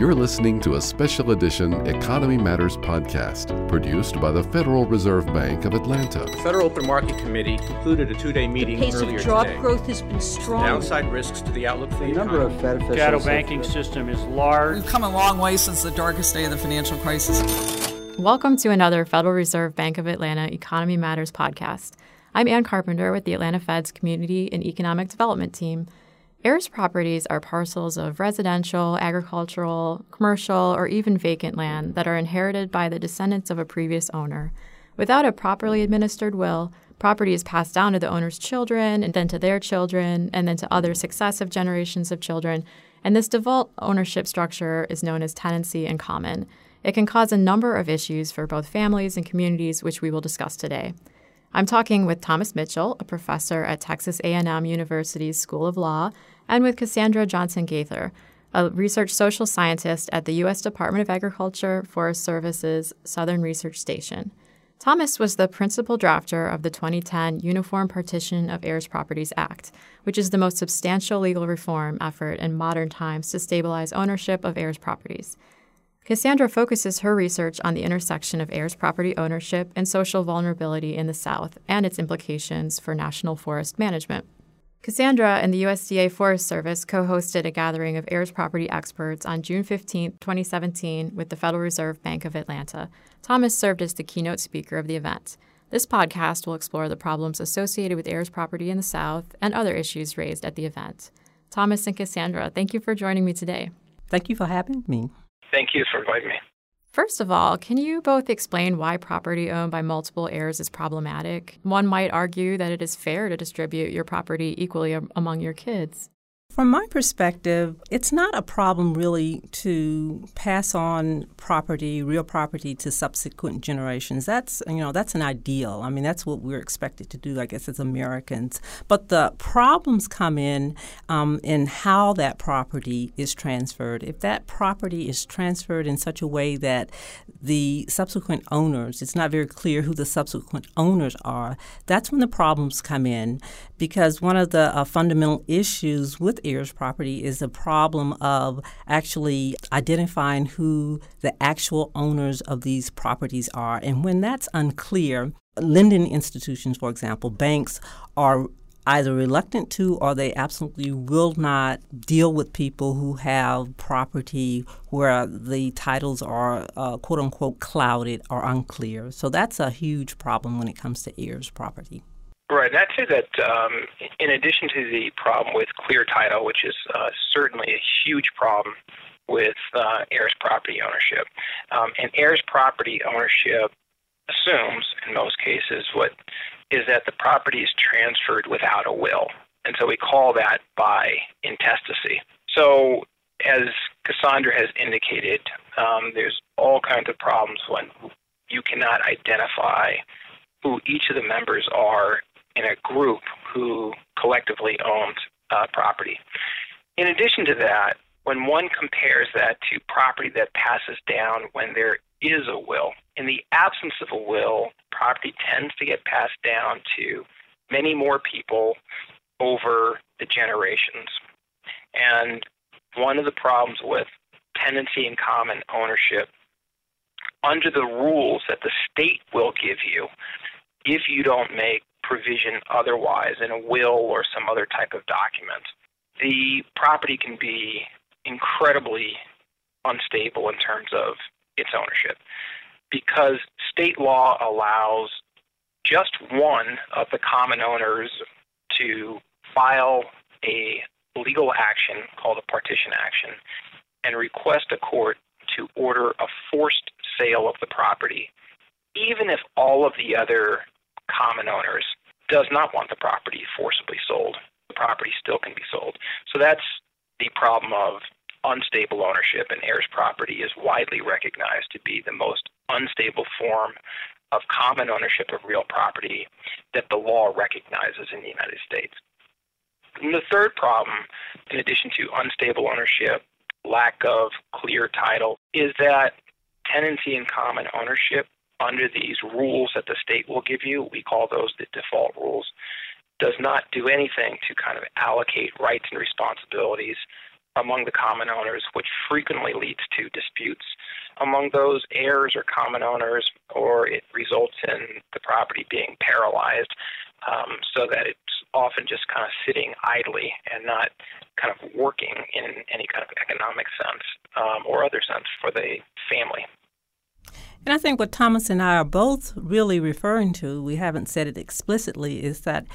You're listening to a special edition Economy Matters podcast produced by the Federal Reserve Bank of Atlanta. The Federal Open Market Committee concluded a two-day meeting the pace earlier of job today. growth has been strong. Downside risks to the outlook for the, The number of economy. Fed officials. shadow have- banking system is large. We've come a long way since the darkest day of the financial crisis. Welcome to another Federal Reserve Bank of Atlanta Economy Matters podcast. I'm Ann Carpenter with the Atlanta Fed's Community and Economic Development Team. Heirs properties are parcels of residential, agricultural, commercial, or even vacant land that are inherited by the descendants of a previous owner. Without a properly administered will, property is passed down to the owner's children, and then to their children, and then to other successive generations of children. And this default ownership structure is known as tenancy in common. It can cause a number of issues for both families and communities, which we will discuss today. I'm talking with Thomas Mitchell, a professor at Texas A&M University's School of Law, and with Cassandra Johnson Gaither, a research social scientist at the U.S. Department of Agriculture Forest Service's Southern Research Station. Thomas was the principal drafter of the 2010 Uniform Partition of Heirs Properties Act, which is the most substantial legal reform effort in modern times to stabilize ownership of heirs properties. Cassandra focuses her research on the intersection of heirs property ownership and social vulnerability in the South and its implications for national forest management. Cassandra and the USDA Forest Service co hosted a gathering of heirs property experts on June 15, 2017, with the Federal Reserve Bank of Atlanta. Thomas served as the keynote speaker of the event. This podcast will explore the problems associated with heirs property in the South and other issues raised at the event. Thomas and Cassandra, thank you for joining me today. Thank you for having me. Thank you for inviting me. First of all, can you both explain why property owned by multiple heirs is problematic? One might argue that it is fair to distribute your property equally among your kids. From my perspective, it's not a problem really to pass on property, real property, to subsequent generations. That's you know that's an ideal. I mean that's what we're expected to do, I guess, as Americans. But the problems come in um, in how that property is transferred. If that property is transferred in such a way that the subsequent owners, it's not very clear who the subsequent owners are. That's when the problems come in, because one of the uh, fundamental issues with heirs property is the problem of actually identifying who the actual owners of these properties are. And when that's unclear, lending institutions, for example, banks are either reluctant to or they absolutely will not deal with people who have property where the titles are uh, quote unquote clouded or unclear. So that's a huge problem when it comes to heirs property. Right. And I'd say that um, in addition to the problem with clear title, which is uh, certainly a huge problem with uh, heirs property ownership, um, and heirs property ownership assumes, in most cases, what is that the property is transferred without a will. And so we call that by intestacy. So, as Cassandra has indicated, um, there's all kinds of problems when you cannot identify who each of the members are in a group who collectively owns uh, property. In addition to that, when one compares that to property that passes down when there is a will, in the absence of a will, property tends to get passed down to many more people over the generations. And one of the problems with tenancy in common ownership, under the rules that the state will give you, if you don't make provision otherwise in a will or some other type of document, the property can be incredibly unstable in terms of its ownership because state law allows just one of the common owners to file a legal action called a partition action and request a court to order a forced sale of the property, even if all of the other common owners does not want the property forcibly sold. The property still can be sold. So that's the problem of unstable ownership, and heirs property is widely recognized to be the most unstable form of common ownership of real property that the law recognizes in the United States. And the third problem, in addition to unstable ownership, lack of clear title, is that tenancy in common ownership under these rules that the state will give you, we call those the default rules, does not do anything to kind of allocate rights and responsibilities among the common owners, which frequently leads to disputes among those heirs or common owners, or it results in the property being paralyzed um, so that it's often just kind of sitting idly and not kind of working in any kind of economic sense um, or other sense for the family. And I think what Thomas and I are both really referring to, we haven't said it explicitly, is that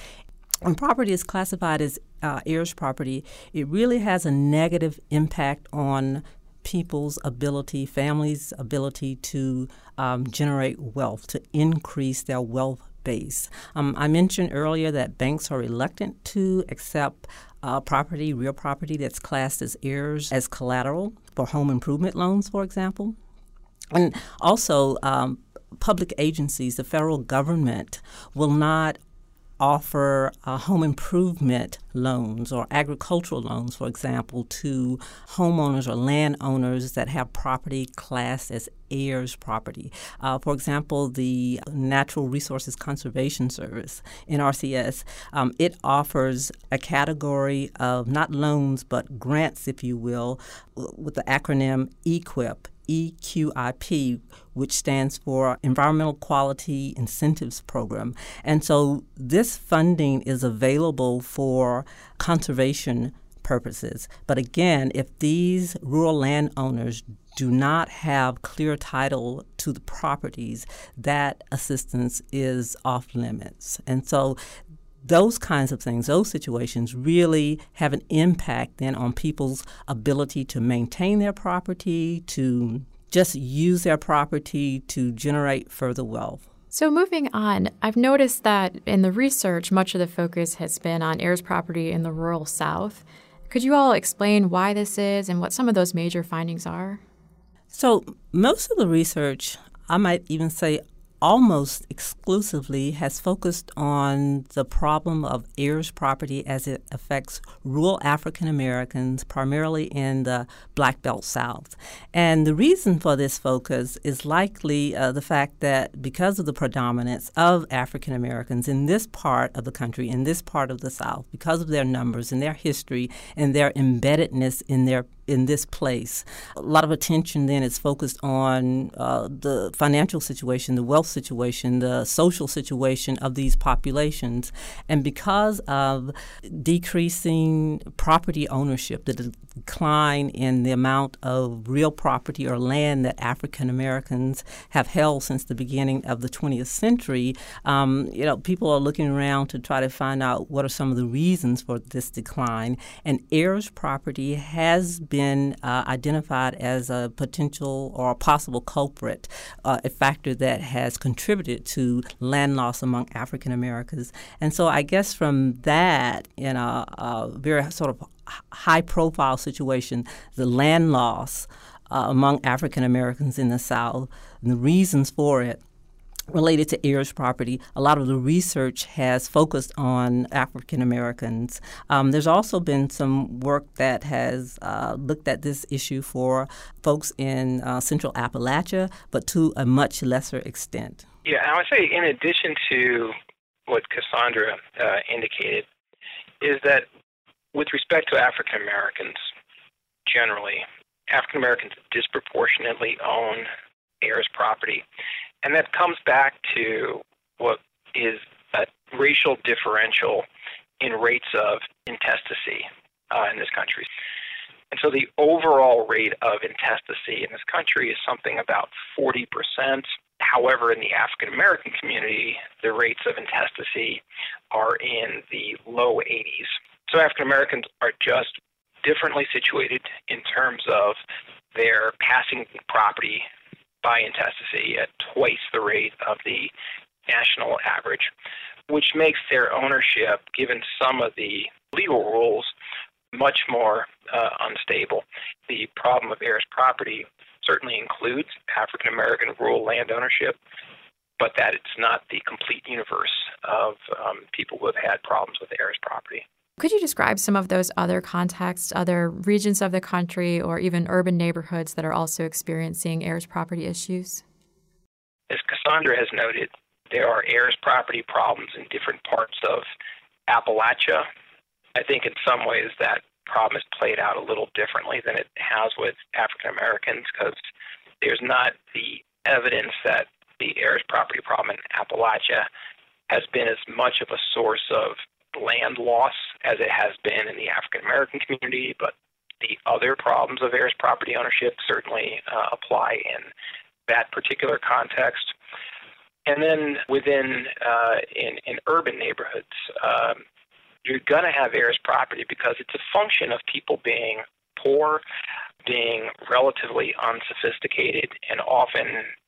when property is classified as uh, heirs property, it really has a negative impact on people's ability, families' ability to um, generate wealth, to increase their wealth base. Um, I mentioned earlier that banks are reluctant to accept uh, property, real property that's classed as heirs as collateral for home improvement loans, for example. And also, um, public agencies, the federal government, will not offer uh, home improvement loans or agricultural loans, for example, to homeowners or landowners that have property classed as heirs property. Uh, for example, the Natural Resources Conservation Service, NRCS, um, it offers a category of not loans but grants, if you will, with the acronym EQIP, EQIP, which stands for Environmental Quality Incentives Program. And so this funding is available for conservation purposes. But again, if these rural landowners do not have clear title to the properties, that assistance is off limits. And so those kinds of things, those situations really have an impact then on people's ability to maintain their property, to just use their property to generate further wealth. So, moving on, I've noticed that in the research, much of the focus has been on heirs property in the rural South. Could you all explain why this is and what some of those major findings are? So, most of the research, I might even say almost exclusively has focused on the problem of heirs property as it affects rural African Americans, primarily in the Black Belt South. And the reason for this focus is likely uh, the fact that because of the predominance of African Americans in this part of the country, in this part of the South, because of their numbers and their history and their embeddedness in their in this place. A lot of attention then is focused on uh, the financial situation, the wealth situation, the social situation of these populations. And because of decreasing property ownership, the decline in the amount of real property or land that African Americans have held since the beginning of the 20th century, um, you know, people are looking around to try to find out what are some of the reasons for this decline. And heirs property has been uh, identified as a potential or a possible culprit, uh, a factor that has contributed to land loss among African Americans. And so I guess from that, you know, a very sort of high profile situation, the land loss uh, among African Americans in the South, and the reasons for it related to heirs property. A lot of the research has focused on African Americans. Um, there's also been some work that has uh, looked at this issue for folks in uh, Central Appalachia, but to a much lesser extent. Yeah, I would say in addition to what Cassandra uh, indicated, is that with respect to African Americans generally, African Americans disproportionately own heirs property. And that comes back to what is a racial differential in rates of intestacy uh, in this country. And so the overall rate of intestacy in this country is something about 40%. However, in the African American community, the rates of intestacy are in the low 80s. So African Americans are just differently situated in terms of their passing property by intestacy at twice the rate of the national average, which makes their ownership, given some of the legal rules, much more uh, unstable. The problem of heirs property certainly includes African American rural land ownership, but that it's not the complete universe of um, people who have had problems with heirs property. Could you describe some of those other contexts, other regions of the country, or even urban neighborhoods that are also experiencing heirs property issues? As Cassandra has noted, there are heirs property problems in different parts of Appalachia. I think in some ways that problem has played out a little differently than it has with African Americans because there's not the evidence that the heirs property problem in Appalachia has been as much of a source of land loss as it has been in the African American community, but the other problems of heirs property ownership certainly uh, apply in that particular context. And then within uh, in, in urban neighborhoods, um, you're going to have heirs property because it's a function of people being poor, being relatively unsophisticated, and often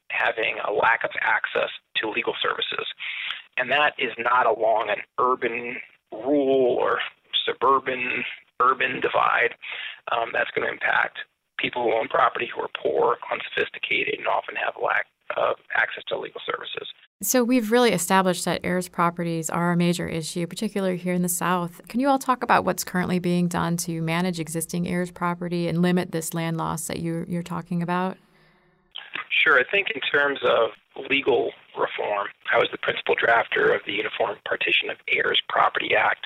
having a lack of access to legal services. And that is not along an urban, rural, or suburban urban divide. Um, that's going to impact people who own property who are poor, unsophisticated, and often have lack of access to legal services. So, we've really established that heirs properties are a major issue, particularly here in the South. Can you all talk about what's currently being done to manage existing heirs property and limit this land loss that you, you're talking about? Sure. I think in terms of legal reform, I was the principal drafter of the Uniform Partition of Heirs Property Act,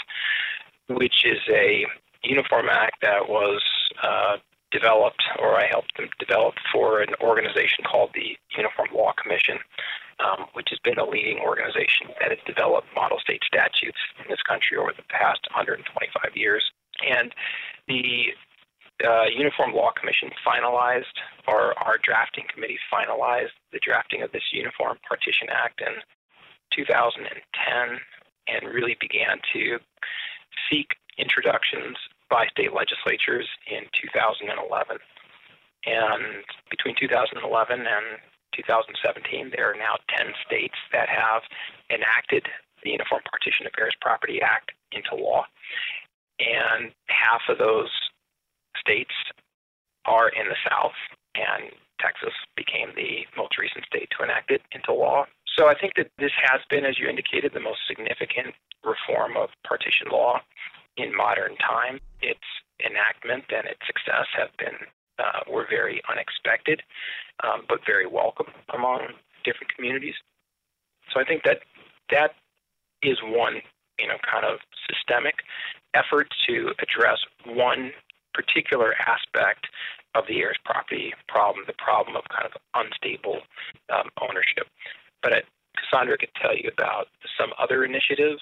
which is a uniform act that was uh, developed, or I helped them develop for an organization called the Uniform Law Commission, um, which has been the leading organization that has developed model state statutes in this country over the past 125 years. And the uh, Uniform Law Commission finalized, or our drafting committee finalized the drafting of this Uniform Partition Act in 2010 and really began to seek introductions by state legislatures in 2011. And between 2011 and 2017, there are now 10 states that have enacted the Uniform Partition of Heirs Property Act into law. And half of those states are in the South, and Texas became the most recent state to enact it into law. So I think that this has been, as you indicated, the most significant reform of partition law in modern time. Its enactment and its success have been uh, were very unexpected, um, but very welcome among different communities. So I think that that is one, you know, kind of systemic effort to address one particular aspect of the heirs property problem, the problem of kind of unstable um, ownership. But uh, Cassandra could tell you about some other initiatives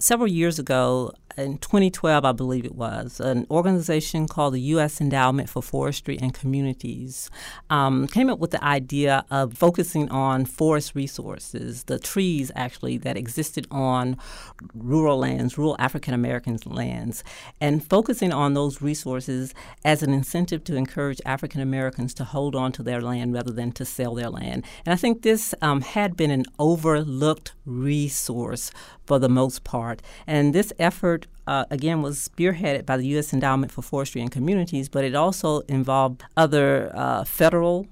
several years ago, in 2012, I believe it was, an organization called the U.S. Endowment for Forestry and Communities um, came up with the idea of focusing on forest resources, the trees actually that existed on rural lands, rural African American lands, and focusing on those resources as an incentive to encourage African Americans to hold on to their land rather than to sell their land. And I think this um, had been an overlooked resource for the most part. And this effort uh, again, was spearheaded by the U.S. Endowment for Forestry and Communities, but it also involved other uh, federal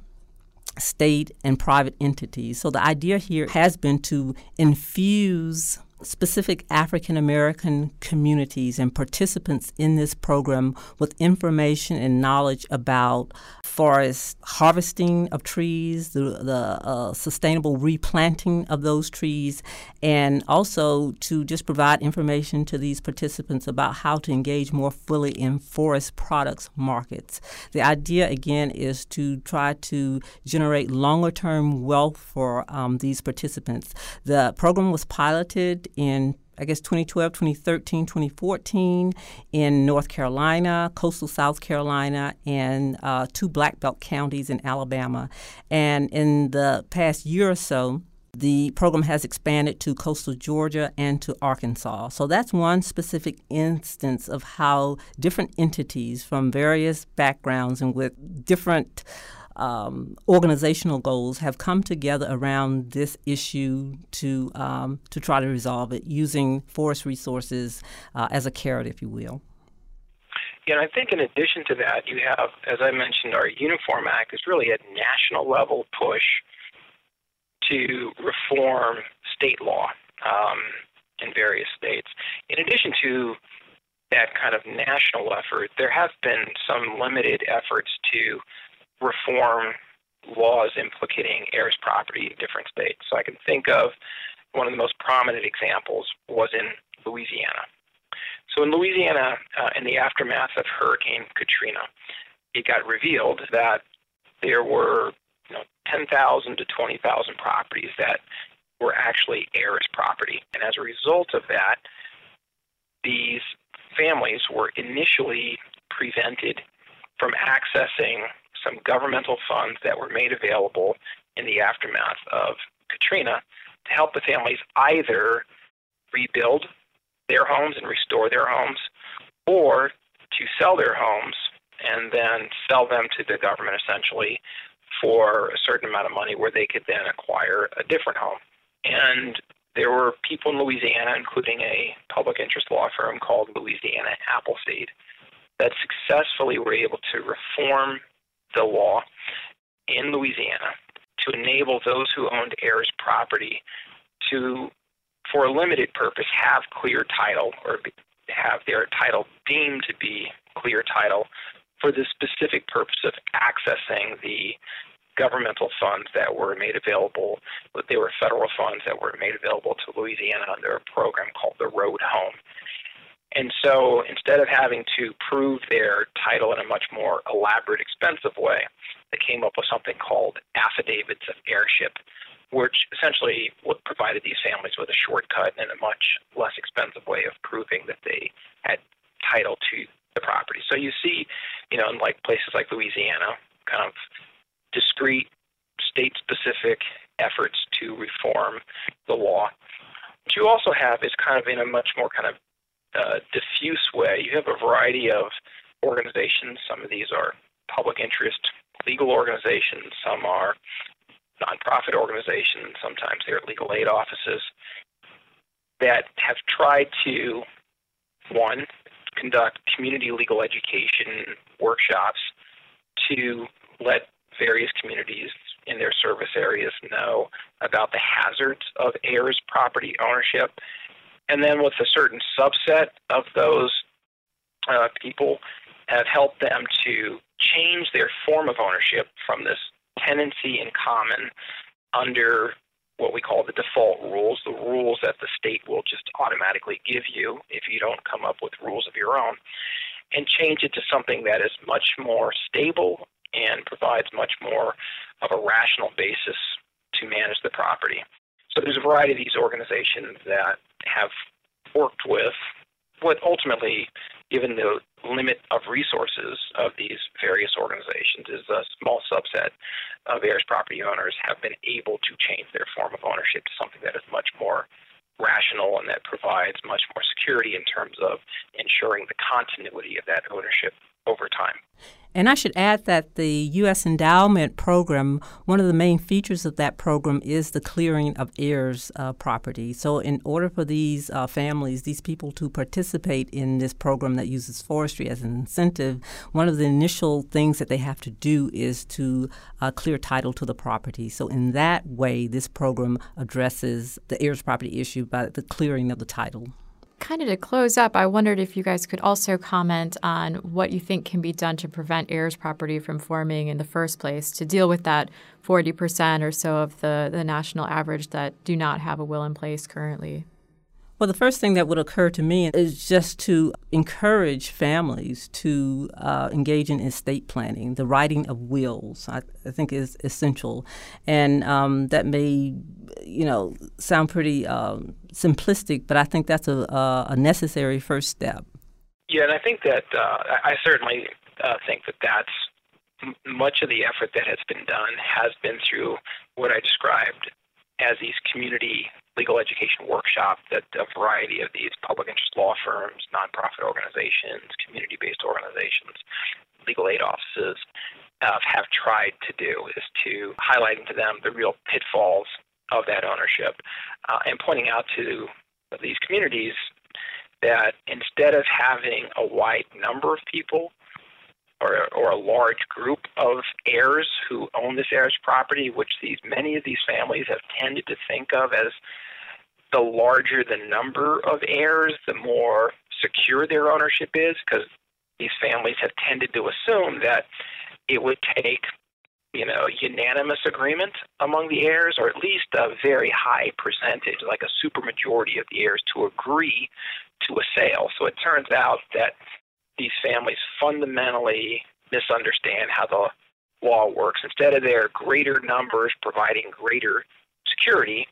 state and private entities. So the idea here has been to infuse specific African American communities and participants in this program with information and knowledge about forest harvesting of trees, the, the uh, sustainable replanting of those trees, and also to just provide information to these participants about how to engage more fully in forest products markets. The idea, again, is to try to generate longer term wealth for um, these participants. The program was piloted in I guess 2012, 2013, 2014 in North Carolina, coastal South Carolina, and uh, two black belt counties in Alabama. And in the past year or so, the program has expanded to coastal Georgia and to Arkansas. So that's one specific instance of how different entities from various backgrounds and with different um, organizational goals have come together around this issue to um, to try to resolve it using forest resources uh, as a carrot, if you will. Yeah, and I think in addition to that, you have, as I mentioned, our Uniform Act is really a national level push to reform state law um, in various states. In addition to that kind of national effort, there have been some limited efforts to reform laws implicating heirs property in different states. So I can think of one of the most prominent examples was in Louisiana. So in Louisiana, uh, in the aftermath of Hurricane Katrina, it got revealed that there were you know 10,000 to 20,000 properties that were actually heirs property. And as a result of that, these families were initially prevented from accessing some governmental funds that were made available in the aftermath of Katrina to help the families either rebuild their homes and restore their homes or to sell their homes and then sell them to the government essentially for a certain amount of money where they could then acquire a different home. And there were people in Louisiana, including a public interest law firm called Louisiana Appleseed, that successfully were able to reform the law in Louisiana to enable those who owned heirs property to, for a limited purpose, have clear title or have their title deemed to be clear title for the specific purpose of accessing the governmental funds that were made available. They were federal funds that were made available to Louisiana under a program called the Road Home. And so instead of having to prove their title in a much more elaborate, expensive way, they came up with something called affidavits of heirship, which essentially provided these families with a shortcut and a much less expensive way of proving that they had title to the property. So you see, you know, in like places like Louisiana, kind of discrete state-specific efforts to reform the law. What you also have is kind of in a much more kind of uh, diffuse way. You have a variety of organizations. Some of these are public interest legal organizations. Some are nonprofit organizations. Sometimes they're legal aid offices that have tried to, one, conduct community legal education workshops to let various communities in their service areas know about the hazards of heirs property ownership. And then with a certain subset of those uh, people have helped them to change their form of ownership from this tenancy in common under what we call the default rules, the rules that the state will just automatically give you if you don't come up with rules of your own, and change it to something that is much more stable and provides much more of a rational basis to manage the property. So there's a variety of these organizations that have worked with what ultimately, given the limit of resources of these various organizations, is a small subset of heirs property owners have been able to change their form of ownership to something that is much more rational and that provides much more security in terms of ensuring the continuity of that ownership over time. And I should add that the U.S. Endowment Program, one of the main features of that program is the clearing of heirs uh, property. So, in order for these uh, families, these people to participate in this program that uses forestry as an incentive, one of the initial things that they have to do is to uh, clear title to the property. So, in that way, this program addresses the heirs property issue by the clearing of the title kind of to close up, I wondered if you guys could also comment on what you think can be done to prevent heirs property from forming in the first place to deal with that 40% or so of the, the national average that do not have a will in place currently. Well, the first thing that would occur to me is just to encourage families to uh, engage in estate planning. The writing of wills, I, I think, is essential, and um, that may, you know, sound pretty um, simplistic, but I think that's a, a, necessary first step. Yeah, and I think that uh, I certainly uh, think that that's much of the effort that has been done has been through what I described as these community legal education workshops that a variety of these public interest law firms, nonprofit organizations, community based organizations, legal aid offices uh, have tried to do is to highlighting to them the real pitfalls of that ownership uh, and pointing out to these communities that instead of having a wide number of people or, or a large group of heirs who own this heirs property, which these many of these families have tended to think of as the larger the number of heirs, the more secure their ownership is, because these families have tended to assume that it would take, you know, unanimous agreement among the heirs, or at least a very high percentage, like a supermajority of the heirs, to agree to a sale. So it turns out that these families fundamentally misunderstand how the law works. Instead of their greater numbers providing greater security,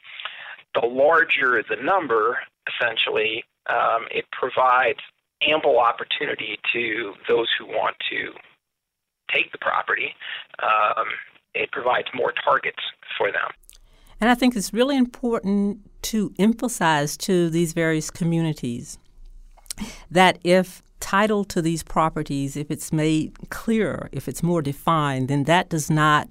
the larger the number, essentially, um, it provides ample opportunity to those who want to take the property. Um, it provides more targets for them. And I think it's really important to emphasize to these various communities that if title to these properties, if it's made clearer, if it's more defined, then that does not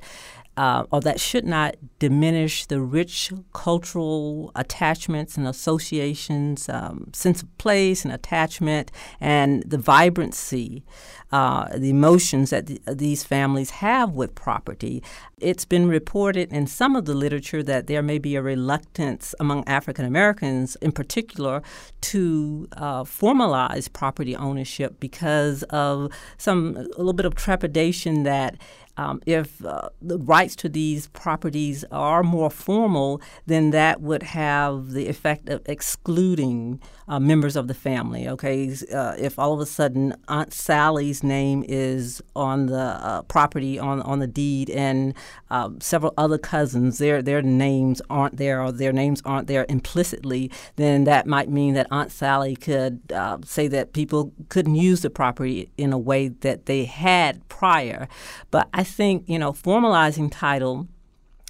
uh, or that should not diminish the rich cultural attachments and associations, um, sense of place and attachment, and the vibrancy, uh, the emotions that the, these families have with property. It's been reported in some of the literature that there may be a reluctance among African Americans, in particular, to uh, formalize property ownership because of some a little bit of trepidation that um, if uh, the rights to these properties are more formal, then that would have the effect of excluding uh, members of the family. Okay, uh, if all of a sudden Aunt Sally's name is on the uh, property on on the deed, and um, several other cousins their their names aren't there or their names aren't there implicitly, then that might mean that Aunt Sally could uh, say that people couldn't use the property in a way that they had prior. But I think you know formalizing title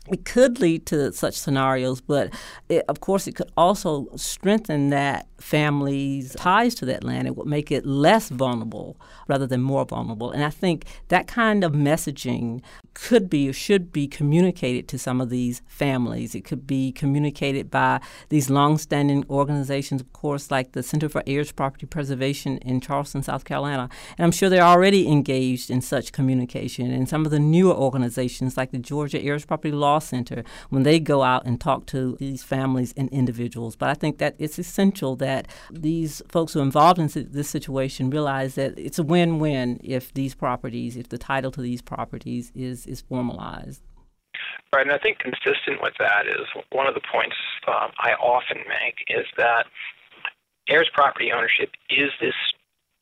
it could lead to such scenarios, but it, of course, it could also strengthen that family's ties to that land. It would make it less vulnerable rather than more vulnerable. And I think that kind of messaging could be or should be communicated to some of these families. It could be communicated by these longstanding organizations, of course, like the Center for Heirs Property Preservation in Charleston, South Carolina. And I'm sure they're already engaged in such communication. And some of the newer organizations, like the Georgia Heirs Property Law Center, when they go out and talk to these families and individuals. But I think that it's essential that these folks who are involved in this situation realize that it's a win win if these properties, if the title to these properties is is formalized. Right, and I think consistent with that is one of the points um, I often make is that heirs property ownership is this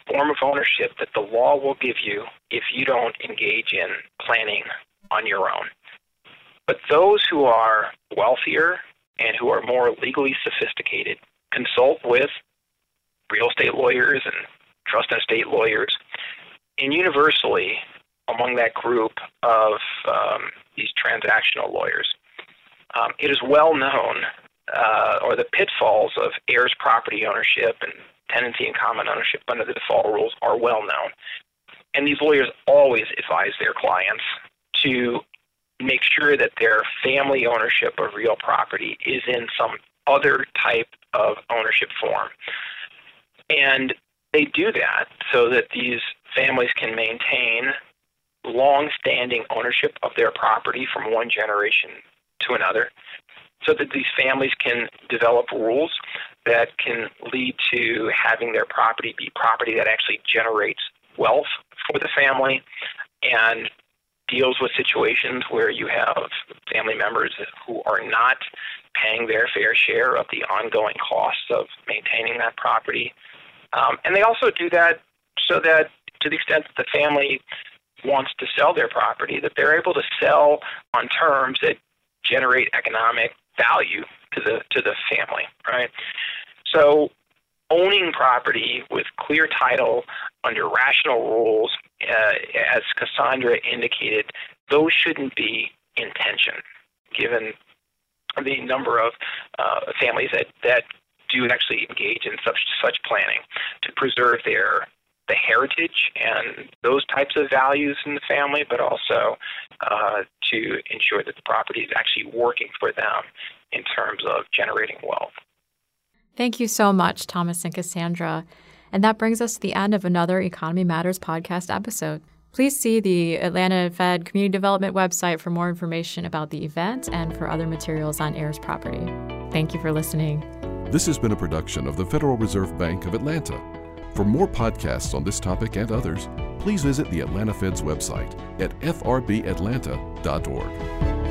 form of ownership that the law will give you if you don't engage in planning on your own. But those who are wealthier and who are more legally sophisticated consult with real estate lawyers and trust and estate lawyers. And universally, among that group of um, these transactional lawyers. Um, it is well known, uh, or the pitfalls of heirs property ownership and tenancy and common ownership under the default rules are well known. And these lawyers always advise their clients to make sure that their family ownership of real property is in some other type of ownership form. And they do that so that these families can maintain long-standing ownership of their property from one generation to another so that these families can develop rules that can lead to having their property be property that actually generates wealth for the family and deals with situations where you have family members who are not paying their fair share of the ongoing costs of maintaining that property. Um, and they also do that so that to the extent that the family wants to sell their property, that they're able to sell on terms that generate economic value to the to the family, right? So owning property with clear title under rational rules, uh, as Cassandra indicated, those shouldn't be in tension, given the number of uh, families that, that do actually engage in such such planning to preserve their the heritage and those types of values in the family, but also uh, to ensure that the property is actually working for them in terms of generating wealth. Thank you so much, Thomas and Cassandra. And that brings us to the end of another Economy Matters podcast episode. Please see the Atlanta Fed Community Development website for more information about the event and for other materials on heirs property. Thank you for listening. This has been a production of the Federal Reserve Bank of Atlanta. For more podcasts on this topic and others, please visit the Atlanta Fed's website at frbatlanta.org.